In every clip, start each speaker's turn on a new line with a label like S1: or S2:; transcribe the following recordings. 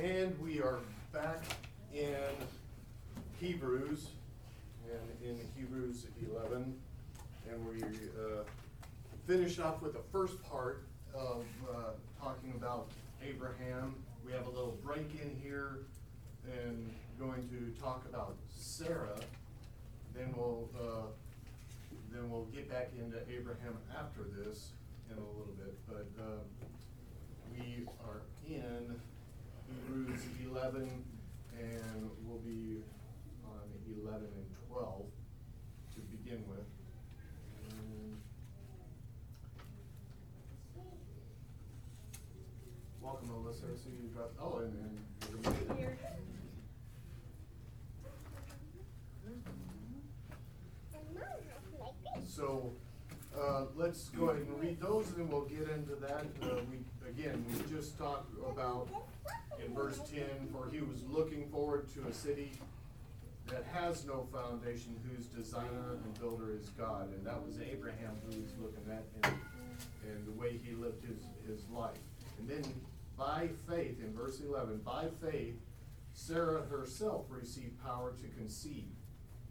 S1: And we are back in Hebrews, and in Hebrews eleven, and we, uh, finished off with the first part of, uh, talking about Abraham. We have a little break in here and going to talk about Sarah. Then we'll, uh, then we'll get back into Abraham after this in a little bit, but, uh, we are in Hebrews eleven, and we'll be on eleven and twelve to begin with. Welcome, Alyssa, see you oh, and.
S2: Here.
S1: So, uh, let's go ahead and read those, and then we'll get into that. Uh, we, again, we just talked about in verse ten, for he was looking forward to a city that has no foundation, whose designer and builder is God. And that was Abraham who was looking at, and, and the way he lived his, his life. And then by faith, in verse eleven, by faith, Sarah herself received power to conceive,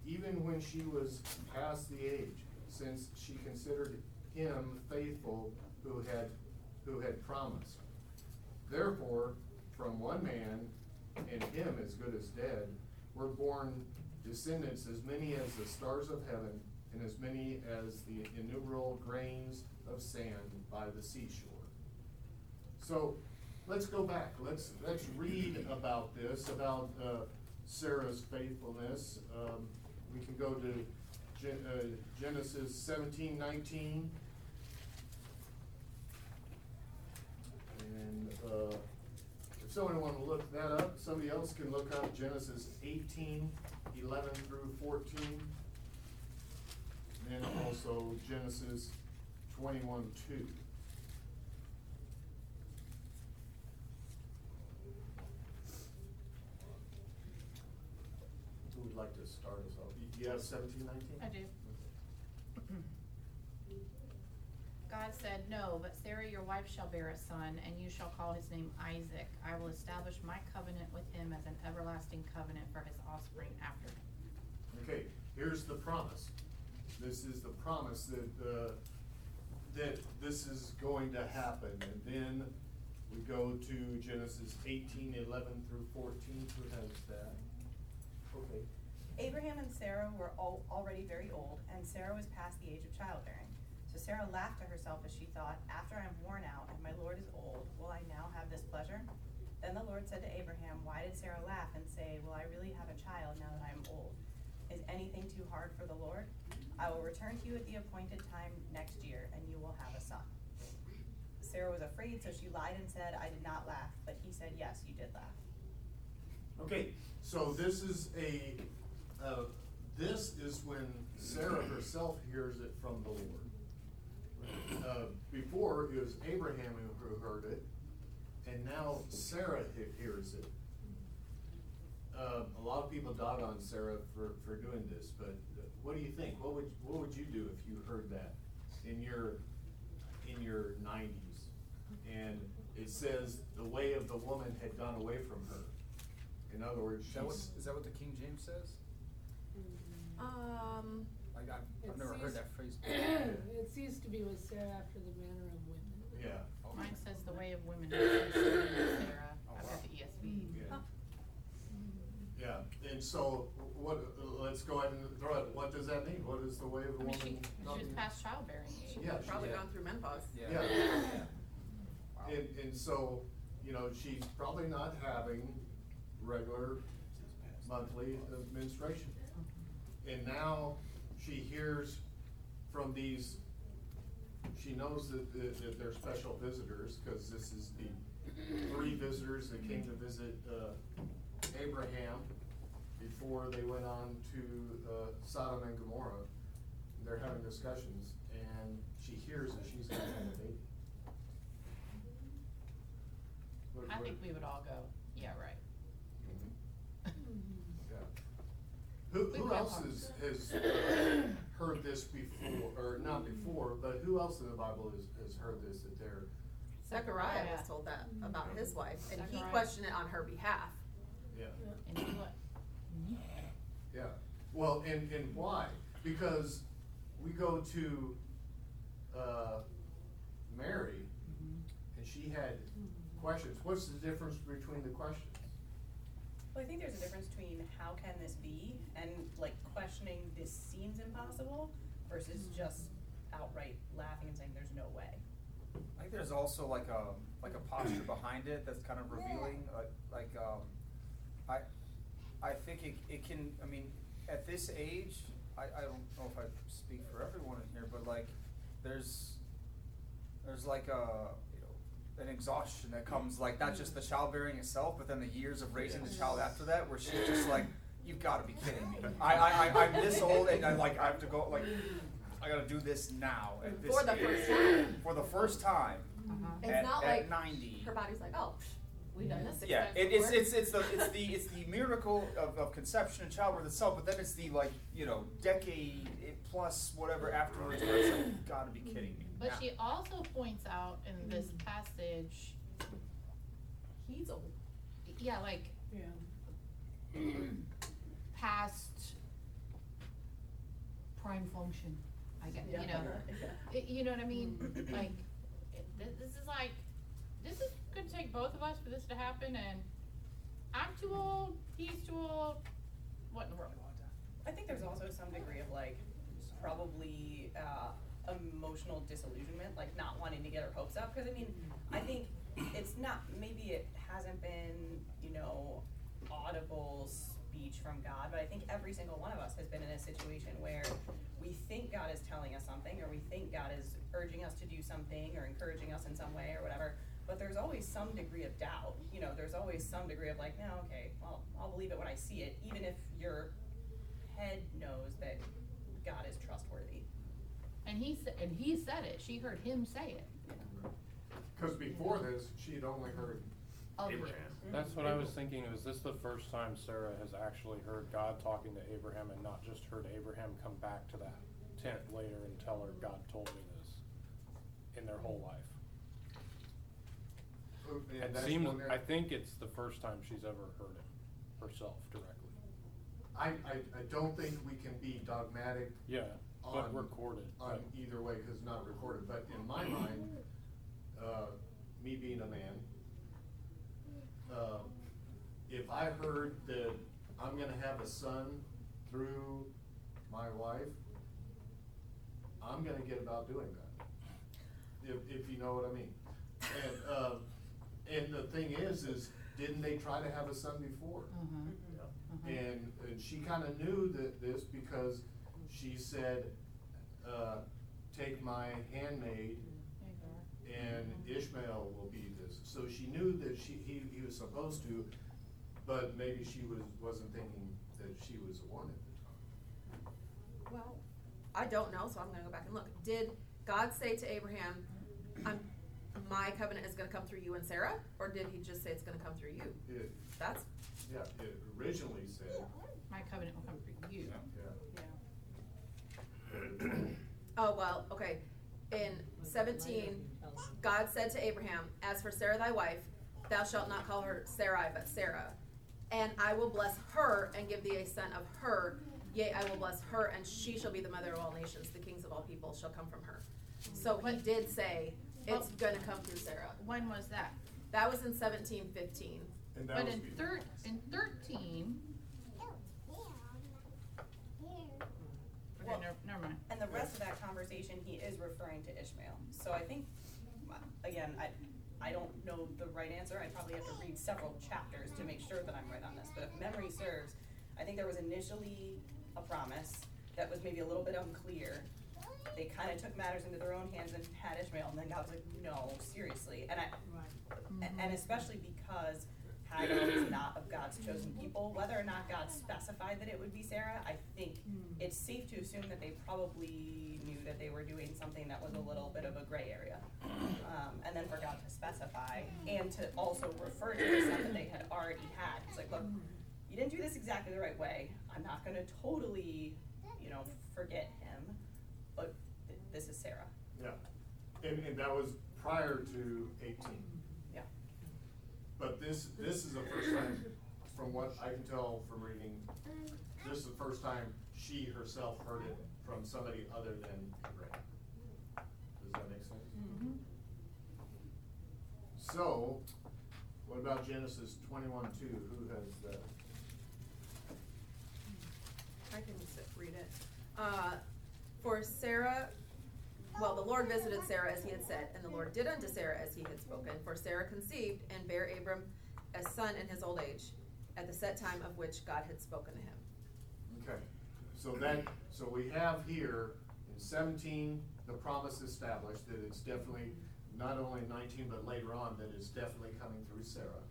S1: even when she was past the age, since she considered him faithful who had, who had promised. Therefore, from one man, and him as good as dead, were born descendants as many as the stars of heaven, and as many as the innumerable grains of sand by the seashore. So, let's go back, let's, let's read about this, about uh, Sarah's faithfulness. Um, We can go to Gen- uh, Genesis seventeen nineteen. And uh, want to look that up, somebody else can look up Genesis 18, 11 through fourteen. And also Genesis twenty-one, two. Who would like to start us off? You- You have seventeen, nineteen?
S2: I do. God said, No, but Sarah your wife shall bear a son, and you shall call his name Isaac. I will establish my covenant with him as an everlasting covenant for his offspring after him.
S1: Okay, here's the promise. This is the promise that, uh, that this is going to happen. And then we go to Genesis eighteen, eleven through fourteen, who has that? Okay.
S3: Abraham and Sarah were al- already very old, and Sarah was past the age of childbearing. Sarah laughed to herself as she thought, After I am worn out and my Lord is old, will I now have this pleasure? Then the Lord said to Abraham, Why did Sarah laugh and say, Will I really have a child now that I am old? Is anything too hard for the Lord? I will return to you at the appointed time next year, and you will have a son. Sarah was afraid, so she lied and said, I did not laugh. But he said, Yes, you did laugh.
S1: Okay, so this is a, uh, this is when Sarah herself hears it from the Lord. Uh, Before, it was Abraham who who heard it, and now Sarah he- hears it. Uh, A lot of people dog on Sarah for, for doing this, but uh, what do you think? What would, what would you do if you heard that in your, in your nineties? And it says, the way of the woman had gone away from her. In other words,
S4: Is that what, is that what the King James says?
S5: Um,
S4: Like, I've, I've
S6: It
S4: never heard
S6: seems-
S4: that phrase.
S6: It seems to be with Sarah after the manner of women.
S1: yeah.
S4: Oh, okay.
S2: Mine says the way of women is concerning Sarah.
S4: Oh,
S2: I've
S4: wow.
S2: got the ESV.
S1: Mm, yeah. Yeah, and so what, let's go ahead and throw it, what does that mean? What is the way of a
S2: I mean,
S1: woman?
S2: she, she was past childbearing age.
S1: Yeah, she-
S5: probably
S4: Yeah.
S5: gone through menopause.
S4: Yeah.
S1: Yeah.
S4: Wow.
S1: And, and so, you know, she's probably not having regular monthly menstruation. And now she hears from these, she knows that, that that they're special visitors, cause this is the three visitors that came to visit, uh, Abraham before they went on to, uh, Sodom and Gomorrah. They're having discussions, and she hears that she's gonna have a baby. What-
S2: I
S1: what-
S2: think we would all go, yeah, right.
S1: Mhm. Yeah. Who, who else
S2: have-
S1: has, has uh, heard this before, or not before, but who else in the Bible has, has heard this, that they're,
S5: Zechariah
S2: Yeah.
S5: was told that.
S6: Mhm.
S5: about his wife, and he
S2: Zechariah.
S5: questioned it on her behalf.
S1: Yeah.
S2: And he what?
S1: Yeah, well, and, and why? Because we go to, uh, Mary, and she had questions. What's the difference between the questions?
S3: Well, I think there's a difference between how can this be and like questioning this seems impossible versus mm-hmm. just outright laughing and saying there's no way.
S4: I think there's also like a, like a posture behind it that's kind of revealing, like, like, um, I, I think it, it can, I mean, at this age, I, I don't know if I speak for everyone in here, but like, there's, there's like a, you know, an exhaustion that comes, like, not just the childbearing itself, but then the years of raising the child after that, where she's just like, you've gotta be kidding me. I, I, I, I'm this old and I like, I have to go, like, I gotta do this now at this
S5: For the
S4: age.
S5: first time.
S4: For the first time.
S2: Uh-huh.
S5: It's
S4: At-
S5: not
S4: at
S5: like
S4: 90.
S5: her body's like, oh, psh, we've done this six
S4: Yeah,
S5: times
S4: it, it's, it's, it's the, it's the, it's the miracle of, of conception and childbirth itself, but then it's the like, you know, decade plus whatever afterwards where it's like, you gotta be kidding me.
S2: But
S4: Now-
S2: she also points out in this passage,
S5: He's old.
S2: yeah, like
S6: Yeah.
S2: past prime function, I guess, you know.
S3: Yeah.
S2: It- you know what I mean? Like, it, this, this is like, this is gonna take both of us for this to happen, and I'm too old, he's too old. What in the world?
S3: I think there's also some degree of like probably uh, emotional disillusionment, like not wanting to get her hopes up. Because I mean, I think it's not maybe it hasn't been you know audible speech from God, but I think every single one of us has been in a situation where we think God is telling us something, or we think God is urging us to do something, or encouraging us in some way, or whatever. But there's always some degree of doubt. You know, there's always some degree of like, no, okay, well, I'll believe it when I see it, even if you're head knows that God is trustworthy.
S2: And he said, and he said it, she heard him say it.
S1: Cause before this, she had only heard
S2: Of it.
S1: Abraham. Mm-hmm.
S7: That's what I was thinking, is this the first time Sarah has actually heard God talking to Abraham and not just heard Abraham come back to that tent later and tell her, God told me this, in their whole life?
S1: And
S7: It
S1: that's
S7: seems,
S1: when they're-
S7: I think it's the first time she's ever heard it herself directly.
S1: I, I, I don't think we can be dogmatic
S7: Yeah, but
S1: On-
S7: recorded.
S1: on either way, cause it's not recorded, but in my mind, uh, me being a man, uh, if I heard that I'm gonna have a son through my wife, I'm gonna get about doing that. If, if you know what I mean. And, uh, and the thing is, is didn't they try to have a son before?
S2: Mhm. Mhm.
S1: And, and she kinda knew that this because she said, uh, take my handmaid and Ishmael will be this. So she knew that she, he, he was supposed to, but maybe she was, wasn't thinking that she was the one at the time.
S5: Well, I don't know, so I'm gonna go back and look. Did God say to Abraham, I'm, my covenant is gonna come through you and Sarah? Or did he just say it's gonna come through you?
S1: It,
S5: That's,
S1: yeah, it originally said,
S2: My covenant will come for you.
S1: yeah.
S5: Oh, well, okay. In seventeen, God said to Abraham, As for Sarah thy wife, thou shalt not call her Sarai, but Sarah. And I will bless her and give thee a son of her. Yea, I will bless her, and she shall be the mother of all nations. The kings of all people shall come from her. So he did say, it's gonna come through Sarah.
S2: When was that?
S5: That was in seventeen fifteen.
S1: And that
S2: But
S1: was
S2: in
S1: before.
S2: thir- in thirteen. Okay,
S3: Well-
S2: never, never mind.
S3: And the rest of that conversation, he is referring to Ishmael. So I think, again, I, I don't know the right answer. I probably have to read several chapters to make sure that I'm right on this. But if memory serves, I think there was initially a promise that was maybe a little bit unclear. They kind of took matters into their own hands and had Ishmael, and then God was like, no, seriously. And I,
S6: Right.
S3: a- and especially because Hagar is not of God's chosen people. Whether or not God specified that it would be Sarah, I think hmm. it's safe to assume that they probably knew that they were doing something that was a little bit of a gray area. Um, and then for God to specify and to also refer to the son that they had already had. It's like, look, you didn't do this exactly the right way. I'm not going to totally, you know, forget him, but th- this is Sarah.
S1: Yeah. And, and that was prior to
S3: 18
S1: this, this is the first time, from what I can tell from reading, this is the first time she herself heard it from somebody other than Abraham. Does that make sense?
S2: Mm-hmm.
S1: So, what about Genesis twenty-one two, who has that?
S5: I can sit, read it. Uh, for Sarah, well, the Lord visited Sarah as he had said, and the Lord did unto Sarah as he had spoken. For Sarah conceived and bare Abram a son in his old age, at the set time of which God had spoken to him.
S1: Okay, so then, so we have here in seventeen, the promise established that it's definitely not only nineteen, but later on, that it's definitely coming through Sarah.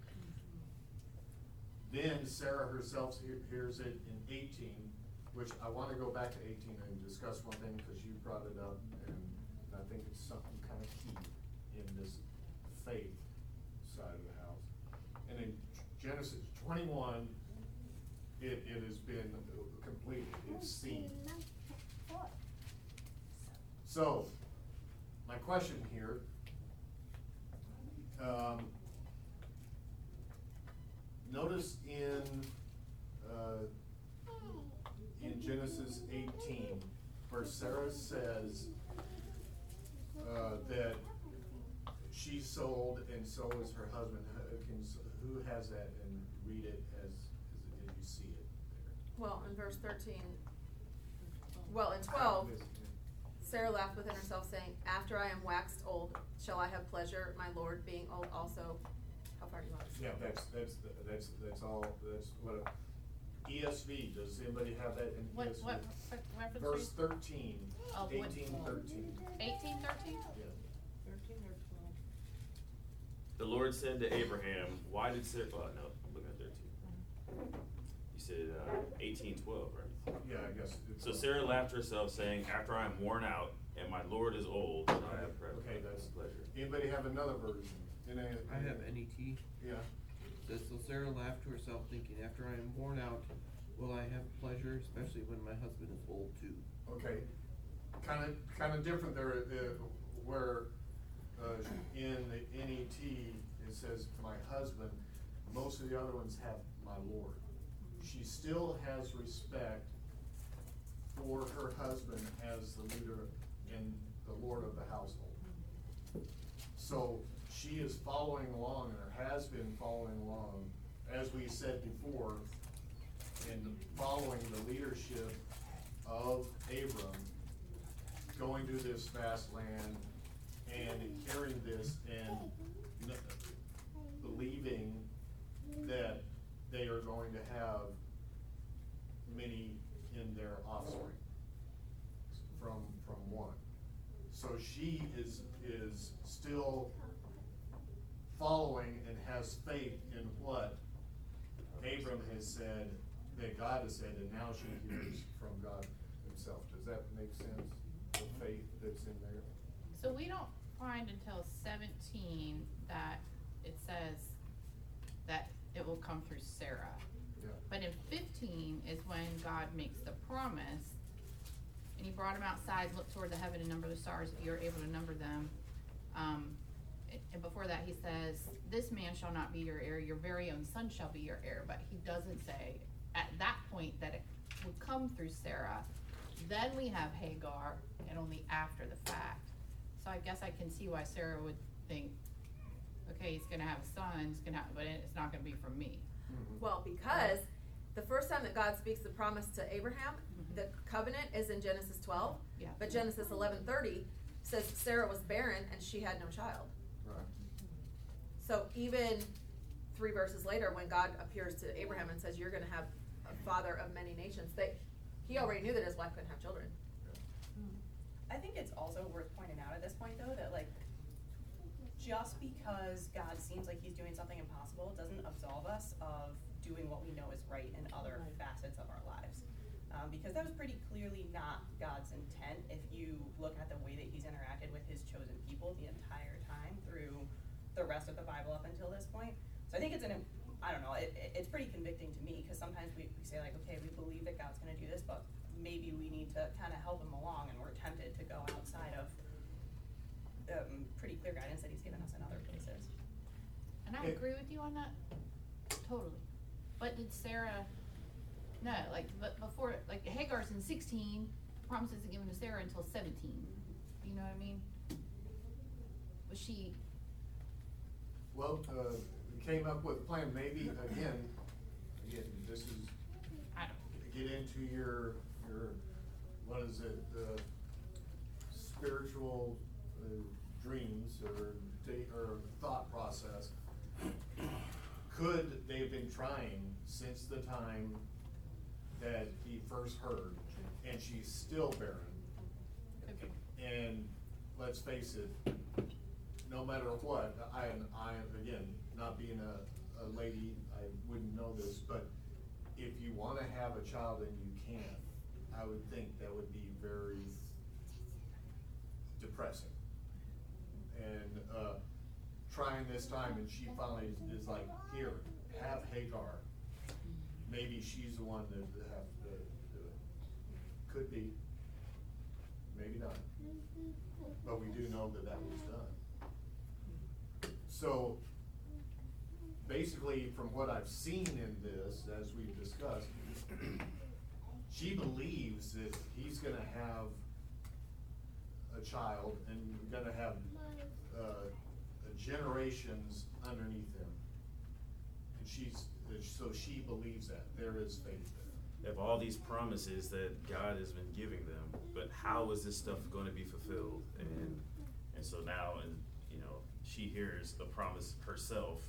S1: Then Sarah herself hears it in eighteen, which I wanna go back to eighteen and discuss one thing, cause you brought it up, and think it's something kinda key in this faith side of the house. And in Genesis twenty-one, it, it has been completed, it's seen. So, my question here, um, notice in, uh, in Genesis eighteen, where Sarah says, uh, that she sold and so is her husband, Who can, who has that and read it as, as, did you see it there?
S5: Well, in verse thirteen, well, in twelve, Sarah laughed within herself, saying, After I am waxed old, shall I have pleasure, my Lord being old also? How far do you want to?
S1: Yeah, that's, that's, that's, that's all, that's what, ESV, does anybody have that in ESV?
S2: What, what, what reference?
S1: Verse
S2: read?
S1: thirteen,
S2: Of what?
S1: eighteen thirteen,
S2: Eighteen thirteen?
S1: yeah.
S6: Thirteen or twelve?
S8: The Lord said to Abraham, why did Sarah, well, no, I'm looking at thirteen. You said, uh, eighteen twelve, right?
S1: Yeah, I guess. it's-
S8: So Sarah laughed to herself, saying, after I am worn out, and my Lord is old, shall I have pre-
S1: Okay, that's,
S8: pleasure.
S1: anybody have another version? In a-
S9: I have NET.
S1: Yeah,
S9: Says, so Sarah laughed to herself, thinking, after I am worn out, will I have pleasure, especially when my husband is old too.
S1: okay. Kinda, kinda different there, uh, where, uh, in the NET, it says my husband, most of the other ones have my lord. She still has respect for her husband as the leader and the lord of the household. So she is following along, or has been following along, as we said before, in following the leadership of Abram, going to this vast land and hearing this and n- believing that they are going to have many in their offspring from, from one. So she is, is still following and has faith in what Abram has said, that God has said, and now she hears from God himself. Does that make sense? The faith that's in there?
S2: So we don't find until seventeen that it says that it will come through Sarah.
S1: Yeah.
S2: But in fifteen is when God makes the promise, and he brought him outside, looked toward the heaven and number the stars, if you're able to number them. Um, and- and before that, he says, this man shall not be your heir, your very own son shall be your heir, but he doesn't say at that point that it would come through Sarah. Then we have Hagar, and only after the fact. So I guess I can see why Sarah would think, okay, he's gonna have a son, he's gonna have, but it's not gonna be from me.
S1: Mhm.
S5: Well, because the first time that God speaks the promise to Abraham, the covenant is in Genesis twelve.
S2: Yeah.
S5: But Genesis eleven thirty says Sarah was barren and she had no child.
S1: Right.
S5: So even three verses later, when God appears to Abraham and says, "You're going to have a father of many nations," they, he already knew that his wife couldn't have children.
S3: I think it's also worth pointing out at this point though, that like, just because God seems like he's doing something impossible, doesn't absolve us of doing what we know is right in other facets of our lives. Um, because that was pretty clearly not God's intent, if you look at the way that he's interacted with his chosen people the entire time through the rest of the Bible up until this point. So I think it's an, I don't know, it, it- it's pretty convicting to me, cause sometimes we, we say like, okay, we believe that God's gonna do this, but maybe we need to kinda help him along, and we're tempted to go outside of, um, pretty clear guidance that he's given us in other places.
S2: And I
S1: It-
S2: agree with you on that, totally. But did Sarah, no, like, but before, like Hagar's in sixteen, promise isn't given to Sarah until seventeen, you know what I mean? Was she,
S1: Well, uh, we came up with a plan, maybe, again, again, this is,
S2: I don't,
S1: get into your, your, what is it, spiritual, uh, dreams or da- or thought process. Could they have been trying since the time that he first heard, and she's still barren? And let's face it, no matter what, I, I, again, not being a, a lady, I wouldn't know this, but if you wanna have a child and you can't, I would think that would be very depressing. And, uh, trying this time and she finally is- is like, here, have Hagar. Maybe she's the one that have to do it. Could be, maybe not. But we do know that that was done. So, basically, from what I've seen in this, as we've discussed, she believes that he's gonna have a child and gonna have, uh, generations underneath him. And she's, so she believes that, there is faith there.
S8: They have all these promises that God has been giving them, but how is this stuff gonna be fulfilled? And, and so now, and, you know, she hears a promise herself,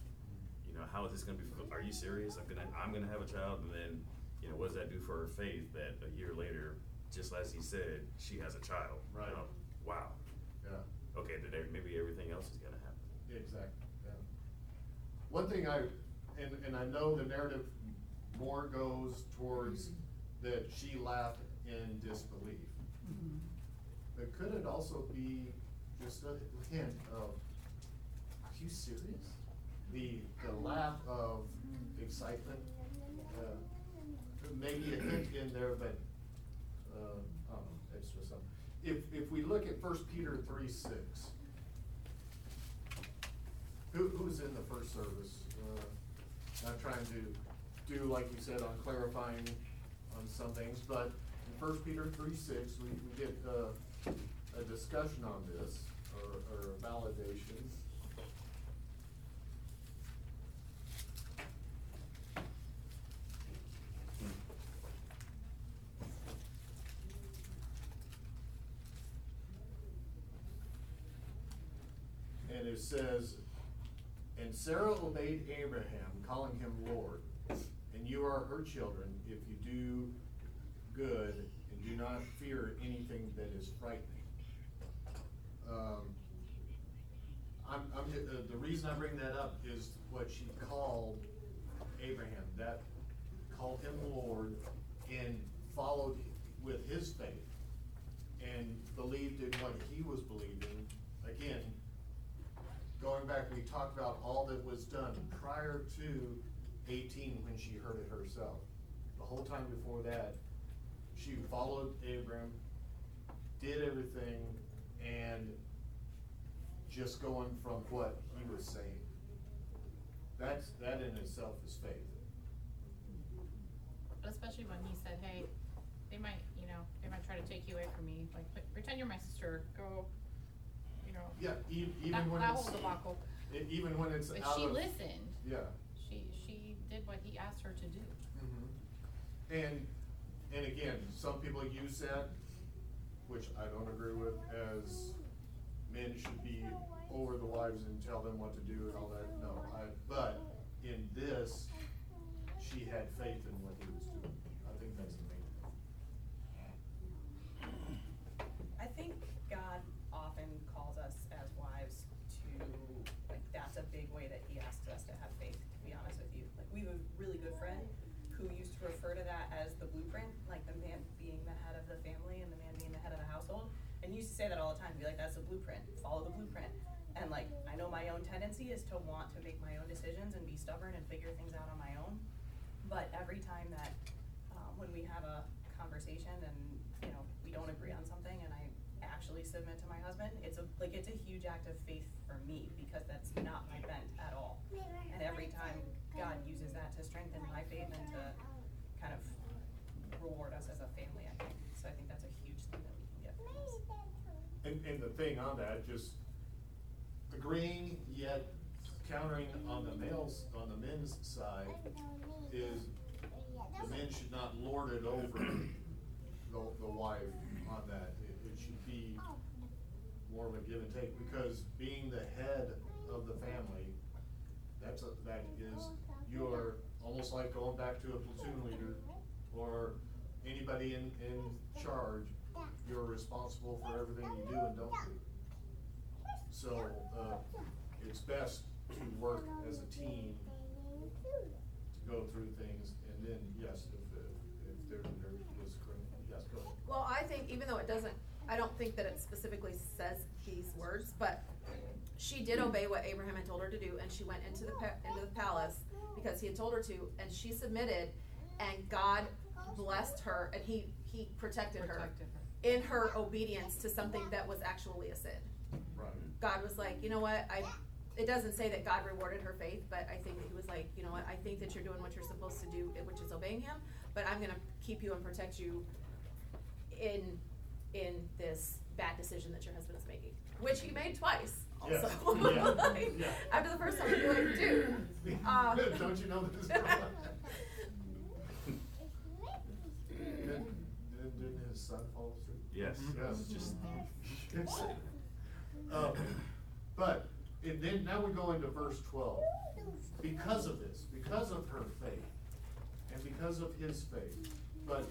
S8: you know, how is this gonna be fulfilled? Are you serious? I'm gonna, I'm gonna have a child, and then, you know, what does that do for her faith that a year later, just as he said, she has a child?
S1: Right.
S8: Um, Wow,
S1: Yeah.
S8: okay, then there- maybe everything else is gonna happen.
S1: Exactly, yeah. One thing I, and, and I know the narrative more goes towards that she laughed in disbelief. Mhm. But could it also be just a hint of, are you serious? The, the laugh of excitement, uh, maybe a hint in there, but, uh, it's just something. If, if we look at First Peter three six, who, who's in the first service? Uh, I'm trying to do, like you said, on clarifying on some things, but in First Peter three six, we, we get, uh, a discussion on this, or, or a validation. And it says, and Sarah obeyed Abraham, calling him Lord. And you are her children if you do good and do not fear anything that is frightening. Um, I'm, I'm, uh, the reason I bring that up is what she called Abraham, that called him Lord and followed with his faith and believed in what he was believing. Again, going talked about all that was done prior to eighteen when she heard it herself. The whole time before that, she followed Abram, did everything, and just going from what he was saying. That's, that in itself is faith.
S2: especially when he said, hey, they might, you know, they might try to take you away from me, like, pretend you're my sister, go, you know.
S1: Yeah, e-
S2: That,
S1: even when
S2: that
S1: it's,
S2: whole debacle,
S1: e- even when it's
S2: but
S1: out
S2: she
S1: of.
S2: listened,
S1: Yeah.
S2: she, she did what he asked her to do.
S1: Mhm. And, and again, some people use that, which I don't agree with, as men should be over the wives and tell them what to do and all that, no, I, but in this, she had faith in what he was doing, I think that's the main thing.
S3: I think God often calls us as wives to, like, a big way that he asks us to have faith, to be honest with you. Like, we have a really good friend who used to refer to that as the blueprint, like the man being the head of the family and the man being the head of the household. And he used to say that all the time, be like, that's the blueprint, follow the blueprint. And like, I know my own tendency is to want to make my own decisions and be stubborn and figure things out on my own. But every time that, um, when we have a conversation and, you know, we don't agree on something and I actually submit to my husband, it's a, like, it's a huge act of faith that's not my bent at all. And every time God uses that to strengthen my faith and to kind of reward us as a family, I think. So I think that's a huge thing that we can get from this.
S1: And, and the thing on that, just agreeing yet countering on the males, on the men's side, is the men should not lord it over the, the wife on that. It, it should be more of a give and take, because being the head of the family, that's a, that is, you are almost like going back to a platoon leader, or anybody in, in charge, you're responsible for everything you do and don't do. So, uh, it's best to work as a team to go through things, and then, yes, if, if, if there, there is, yes, go.
S5: Well, I think even though it doesn't, I don't think that it specifically says these words, but she did obey what Abraham had told her to do, and she went into the pa- into the palace because he had told her to, and she submitted, and God blessed her, and he he protected, her
S2: Protected her.
S5: in her obedience to something that was actually a sin.
S1: Right.
S5: God was like, you know what, I. It doesn't say that God rewarded her faith, but I think that He was like, you know what, I think that you're doing what you're supposed to do, which is obeying Him, but I'm gonna keep you and protect you in in this bad decision that your husband is making, which he made twice. Also,
S1: yeah,
S5: Like,
S1: yeah.
S5: after the first time, you're like, dude. uh,
S1: Don't you know this? Didn't, didn't his son follow suit?
S8: Yes.
S1: Yes.
S8: Just-
S1: Um, But, and then, now we go into verse twelve. Because of this, because of her faith, and because of his faith, but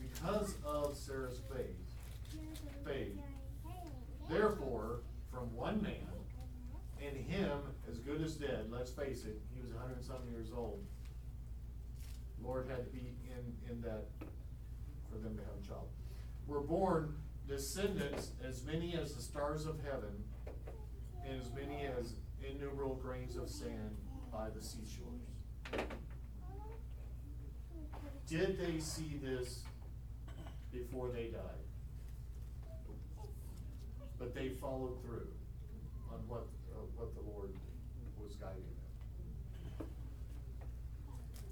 S1: because of Sarah's faith, faith, therefore, from one man, and him as good as dead, let's face it, he was a hundred and some years old. Lord had to be in, in that, for them to have a child. Were born descendants as many as the stars of heaven, and as many as innumerable grains of sand by the seashores. Did they see this before they died? But they followed through on what, uh, what the Lord was guiding them.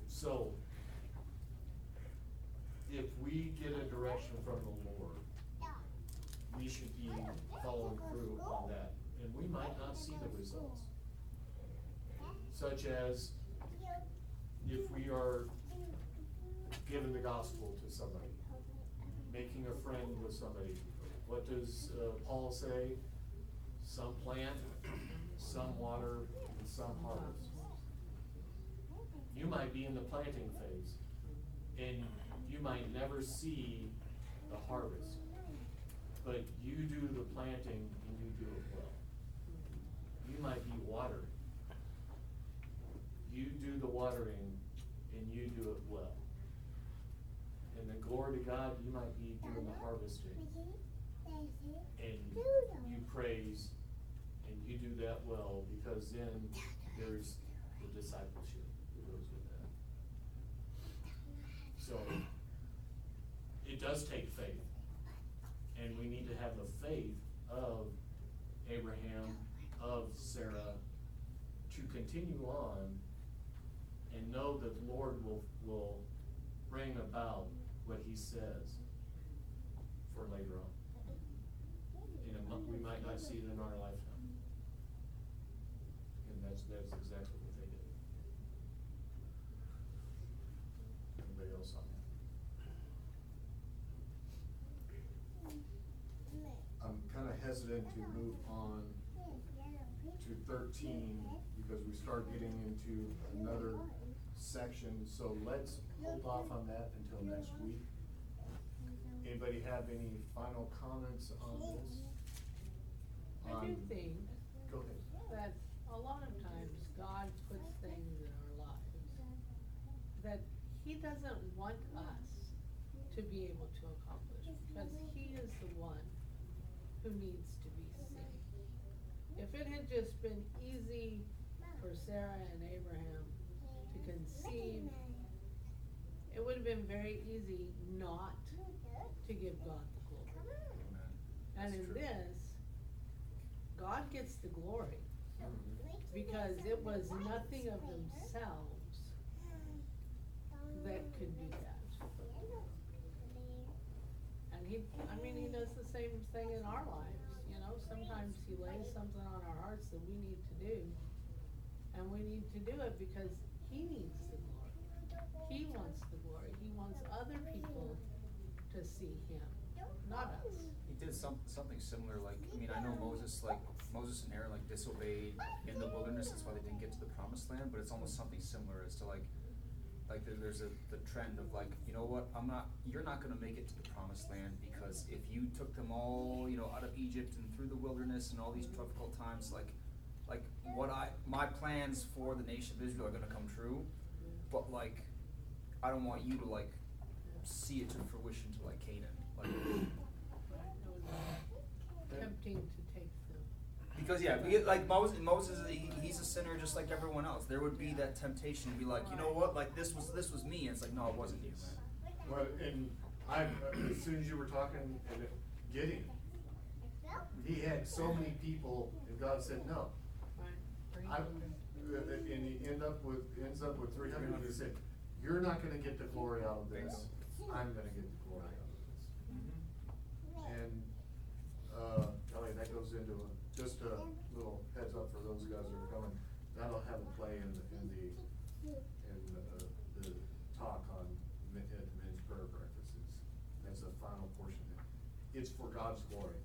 S1: So, if we get a direction from the Lord, we should be following through on that, and we might not see the results. Such as, if we are giving the gospel to somebody, making a friend with somebody, what does, uh, Paul say? Some plant, some water, and some harvest. You might be in the planting phase, and you might never see the harvest. But you do the planting and you do it well. You might be watering. You do the watering and you do it well. And the glory to God, you might be doing the harvesting. And you praise and you do that well because then there's the discipleship that goes with that. So, it does take faith. And we need to have the faith of Abraham, of Sarah, to continue on and know that the Lord will, will bring about what he says for later on. We might not see it in our lifetime. And that's, that's exactly what they did. Anybody else on that? I'm kinda hesitant to move on to thirteen, because we start getting into another section, so let's hold off on that until next week. Anybody have any final comments on this?
S6: I do
S1: On-
S6: think
S1: Go ahead.
S6: that a lot of times God puts things in our lives that He doesn't want us to be able to accomplish, because He is the one who needs to be seen. If it had just been easy for Sarah and Abraham to conceive, it would have been very easy not to give God the glory.
S1: Amen.
S6: And
S1: That's
S6: in
S1: true.
S6: this, God gets the glory because it was nothing of themselves that could do that. And he, I mean, he does the same thing in our lives, you know, sometimes he lays something on our hearts that we need to do. And we need to do it because he needs the glory. He wants the glory, he wants other people to see him, not us.
S4: Did some, something similar, like, I mean, I know Moses, like, Moses and Aaron, like, disobeyed in the wilderness, that's why they didn't get to the promised land, but it's almost something similar as to like, like, there, there's a, the trend of like, you know what, I'm not, you're not gonna make it to the promised land, because if you took them all, you know, out of Egypt and through the wilderness and all these difficult times, like, like, what I, my plans for the nation of Israel are gonna come true, but like, I don't want you to like, see it to fruition to like Canaan, like,
S6: tempting to take them.
S4: Because yeah, we, like Moses, Moses, he, he's a sinner just like everyone else. There would be that temptation to be like, you know what, like this was this was me. And it's like, no, it wasn't you.
S1: Well, and I, as soon as you were talking, and Gideon, he had so many people, and God said, no.
S6: Right.
S1: I, and he end up with, ends up with three hundred, he said, you're not gonna get the glory out of this, I'm gonna get the glory out of this. Mm-hmm. And, uh, Ellie, that goes into, a- just a little heads up for those guys that are coming, that'll have a play in, the in the, in the, the talk on, men- men's prayer breakfasts. That's the final portion. It's for God's glory.